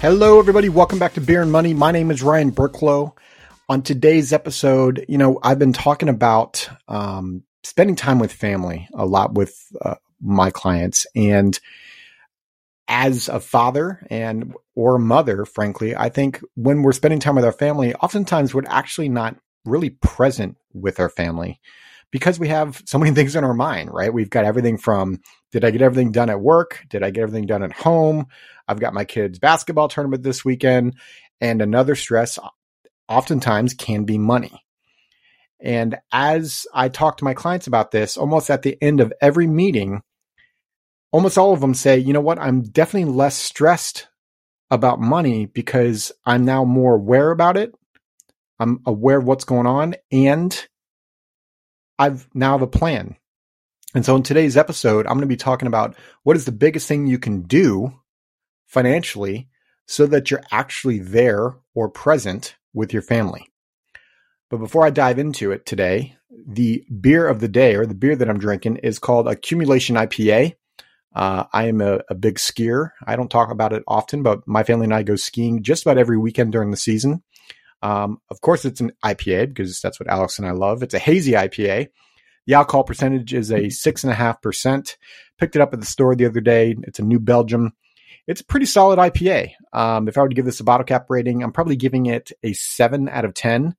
Hello, everybody. Welcome back to Beer and Money. My name is Ryan Burklo. On today's episode, you know, I've been talking about um, spending time with family a lot with uh, my clients, and as a father and or mother, frankly, I think when we're spending time with our family, oftentimes we're actually not really present with our family because we have so many things in our mind, right? We've got everything from did I get everything done at work? Did I get everything done at home? I've got my kids' basketball tournament this weekend. And another stress oftentimes can be money. And as I talk to my clients about this, almost at the end of every meeting, almost all of them say, you know what, I'm definitely less stressed about money because I'm now more aware about it. I'm aware of what's going on and I've now have a plan. And so in today's episode, I'm going to be talking about what is the biggest thing you can do financially so that you're actually there or present with your family. But before I dive into it today, the beer of the day or the beer that I'm drinking is called Accumulation IPA. Uh, I am a, a, big skier. I don't talk about it often, but my family and I go skiing just about every weekend during the season. Um, of course, it's an IPA because that's what Alex and I love. It's a hazy IPA. The alcohol percentage is a six and a half percent. Picked it up at the store the other day. It's a New Belgium it's a pretty solid IPA. Um, if I were to give this a bottle cap rating, I'm probably giving it a seven out of 10.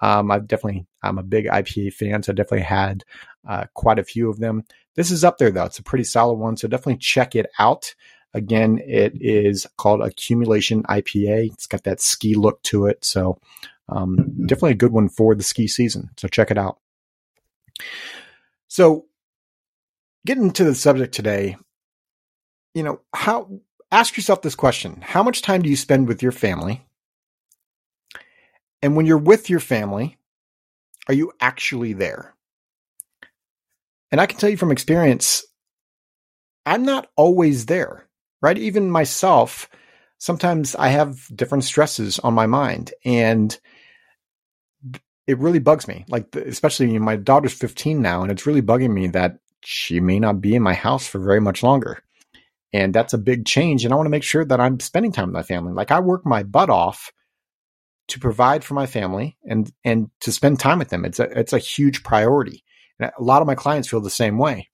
Um, I've definitely, I'm a big IPA fan, so I definitely had uh, quite a few of them. This is up there though. It's a pretty solid one, so definitely check it out. Again, it is called Accumulation IPA. It's got that ski look to it, so um, definitely a good one for the ski season. So check it out. So, getting to the subject today, you know how ask yourself this question How much time do you spend with your family? And when you're with your family, are you actually there? And I can tell you from experience, I'm not always there, right? Even myself, sometimes I have different stresses on my mind and it really bugs me. Like, especially my daughter's 15 now, and it's really bugging me that she may not be in my house for very much longer. And that's a big change. And I want to make sure that I'm spending time with my family. Like I work my butt off to provide for my family and and to spend time with them. It's a it's a huge priority. And a lot of my clients feel the same way.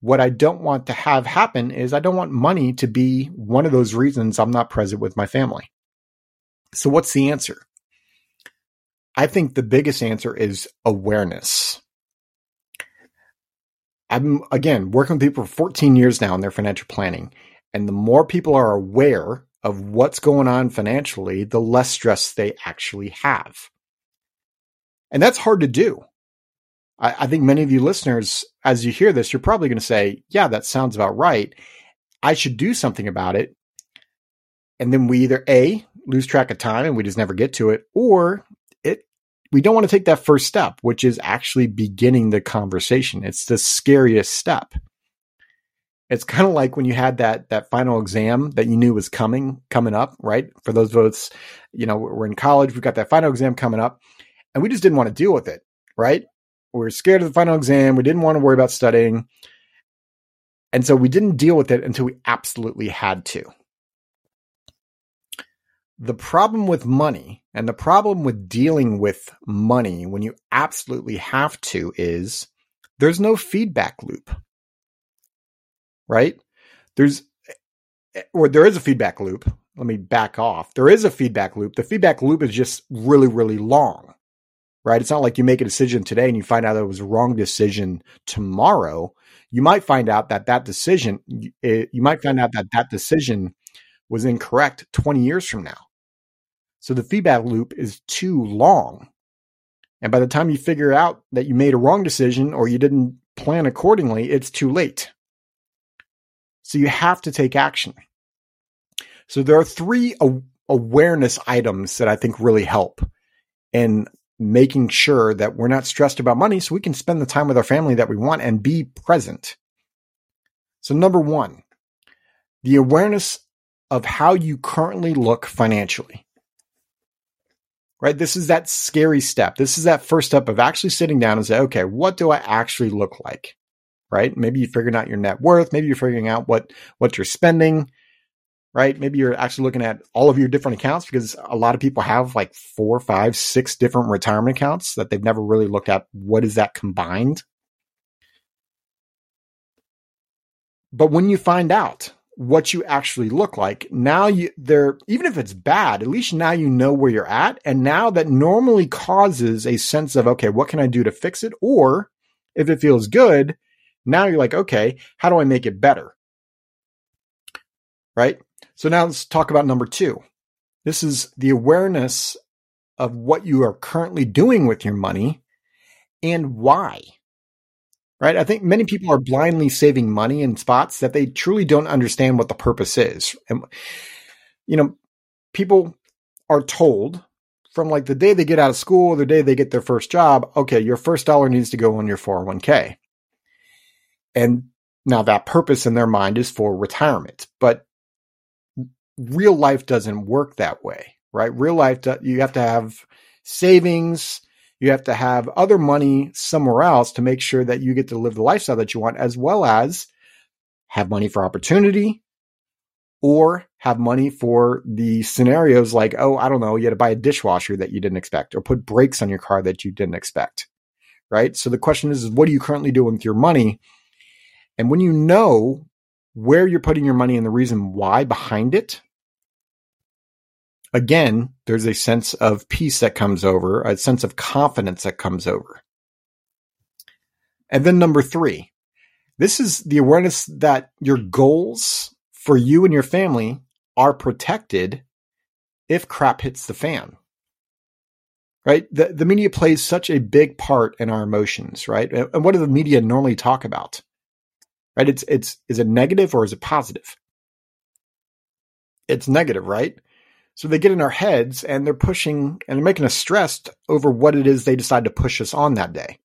What I don't want to have happen is I don't want money to be one of those reasons I'm not present with my family. So what's the answer? I think the biggest answer is awareness. I'm again working with people for 14 years now in their financial planning. And the more people are aware of what's going on financially, the less stress they actually have. And that's hard to do. I, I think many of you listeners, as you hear this, you're probably going to say, yeah, that sounds about right. I should do something about it. And then we either A, lose track of time and we just never get to it, or it we don't want to take that first step, which is actually beginning the conversation. It's the scariest step. It's kind of like when you had that that final exam that you knew was coming coming up, right? For those of us, you know, we're in college, we've got that final exam coming up, and we just didn't want to deal with it, right? We were scared of the final exam. We didn't want to worry about studying. And so we didn't deal with it until we absolutely had to the problem with money and the problem with dealing with money when you absolutely have to is there's no feedback loop. Right? There's, eh, eh, or there is a feedback loop. Let me back off. There is a feedback loop. The feedback loop is just really, really long. Right? It's not like you make a decision today and you find out that it was a wrong decision tomorrow. You might find out that that decision, eh, you might find out that that decision was incorrect 20 years from now. So the feedback loop is too long. And by the time you figure out that you made a wrong decision or you didn't plan accordingly, it's too late. So you have to take action. So there are three awareness items that I think really help in making sure that we're not stressed about money so we can spend the time with our family that we want and be present. So number one, the awareness of how you currently look financially right? This is that scary step. This is that first step of actually sitting down and say, okay, what do I actually look like? Right? Maybe you're figuring out your net worth. Maybe you're figuring out what, what you're spending, right? Maybe you're actually looking at all of your different accounts because a lot of people have like four, five, six different retirement accounts that they've never really looked at. What is that combined? But when you find out what you actually look like, now you there, even if it's bad, at least now you know where you're at. And now that normally causes a sense of, okay, what can I do to fix it? Or if it feels good, now you're like, okay, how do I make it better? Right? So now let's talk about number two. This is the awareness of what you are currently doing with your money and why. Right? I think many people are blindly saving money in spots that they truly don't understand what the purpose is. And, you know, people are told from like the day they get out of school, the day they get their first job, okay, your first dollar needs to go on your 401k. And now that purpose in their mind is for retirement. But real life doesn't work that way, right? Real life, you have to have savings. You have to have other money somewhere else to make sure that you get to live the lifestyle that you want, as well as have money for opportunity or have money for the scenarios like, oh, I don't know, you had to buy a dishwasher that you didn't expect or put brakes on your car that you didn't expect. Right. So the question is, is what are you currently doing with your money? And when you know where you're putting your money and the reason why behind it, again, there's a sense of peace that comes over, a sense of confidence that comes over. And then number three, this is the awareness that your goals for you and your family are protected if crap hits the fan. Right? The, the media plays such a big part in our emotions, right? And what do the media normally talk about? Right? It's, it's, is it negative or is it positive? It's negative, right? So they get in our heads and they're pushing and they're making us stressed over what it is they decide to push us on that day.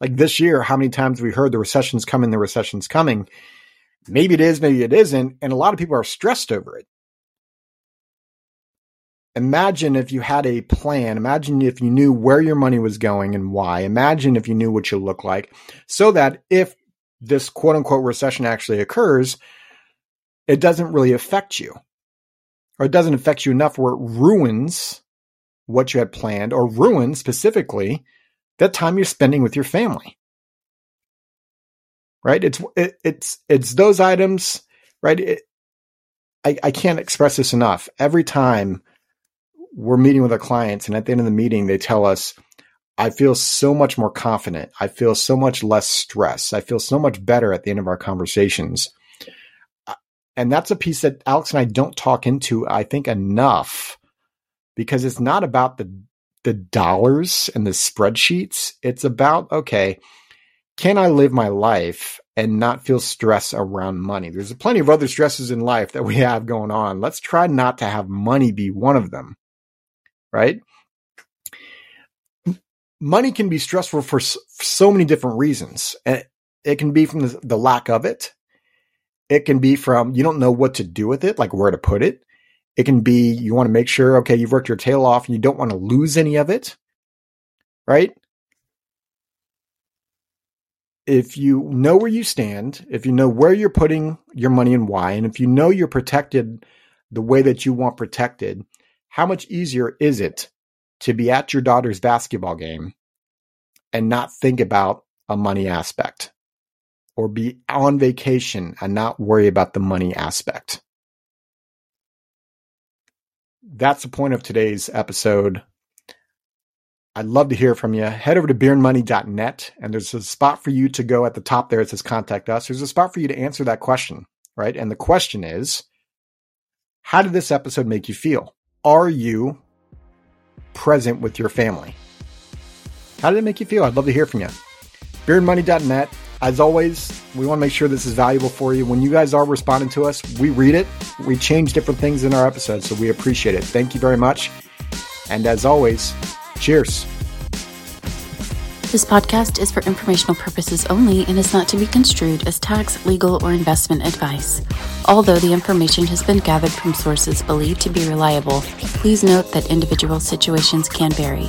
Like this year, how many times we heard the recession's coming, the recession's coming. Maybe it is, maybe it isn't. And a lot of people are stressed over it. Imagine if you had a plan. Imagine if you knew where your money was going and why. Imagine if you knew what you look like so that if this quote unquote recession actually occurs, it doesn't really affect you or it doesn't affect you enough where it ruins what you had planned or ruins specifically that time you're spending with your family. Right? It's it, it's it's those items, right? It, I, I can't express this enough. Every time we're meeting with our clients and at the end of the meeting they tell us I feel so much more confident. I feel so much less stress. I feel so much better at the end of our conversations and that's a piece that Alex and I don't talk into, I think, enough because it's not about the the dollars and the spreadsheets. It's about, okay, can I live my life and not feel stress around money? There's plenty of other stresses in life that we have going on. Let's try not to have money be one of them, right? Money can be stressful for so many different reasons. Eh, it can be from the lack of it. It can be from you don't know what to do with it, like where to put it. It can be you want to make sure, okay, you've worked your tail off and you don't want to lose any of it, right? If you know where you stand, if you know where you're putting your money and why, and if you know you're protected the way that you want protected, how much easier is it to be at your daughter's basketball game and not think about a money aspect? Or be on vacation and not worry about the money aspect. That's the point of today's episode. I'd love to hear from you. Head over to beerandmoney.net and there's a spot for you to go at the top there. It says contact us. There's a spot for you to answer that question, right? And the question is, how did this episode make you feel? Are you present with your family? How did it make you feel? I'd love to hear from you. Beerandmoney.net as always, we want to make sure this is valuable for you. When you guys are responding to us, we read it. We change different things in our episodes, so we appreciate it. Thank you very much. And as always, cheers. This podcast is for informational purposes only and is not to be construed as tax, legal, or investment advice. Although the information has been gathered from sources believed to be reliable, please note that individual situations can vary.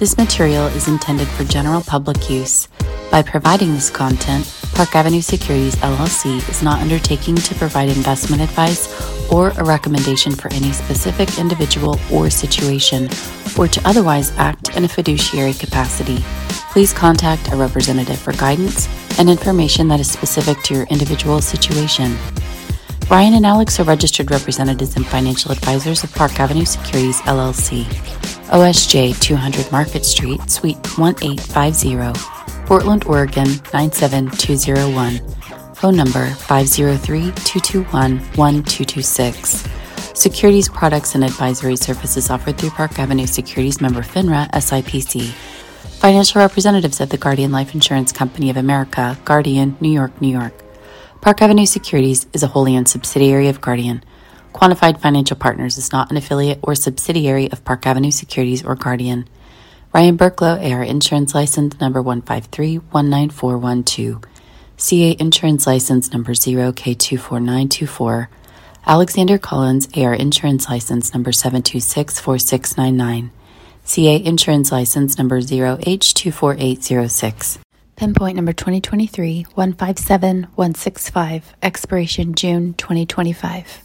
This material is intended for general public use. By providing this content, Park Avenue Securities LLC is not undertaking to provide investment advice or a recommendation for any specific individual or situation, or to otherwise act in a fiduciary capacity. Please contact a representative for guidance and information that is specific to your individual situation. Ryan and Alex are registered representatives and financial advisors of Park Avenue Securities LLC, OSJ 200 Market Street, Suite 1850. Portland, Oregon 97201. Phone number 503 221 1226. Securities products and advisory services offered through Park Avenue Securities member FINRA SIPC. Financial representatives of the Guardian Life Insurance Company of America, Guardian, New York, New York. Park Avenue Securities is a wholly owned subsidiary of Guardian. Quantified Financial Partners is not an affiliate or subsidiary of Park Avenue Securities or Guardian. Ryan Burklo, AR Insurance License Number 153-19412. CA Insurance License Number 0K24924. Alexander Collins, AR Insurance License Number 7264699. CA Insurance License Number 0H24806. Pinpoint number 2023 157165. Expiration June 2025.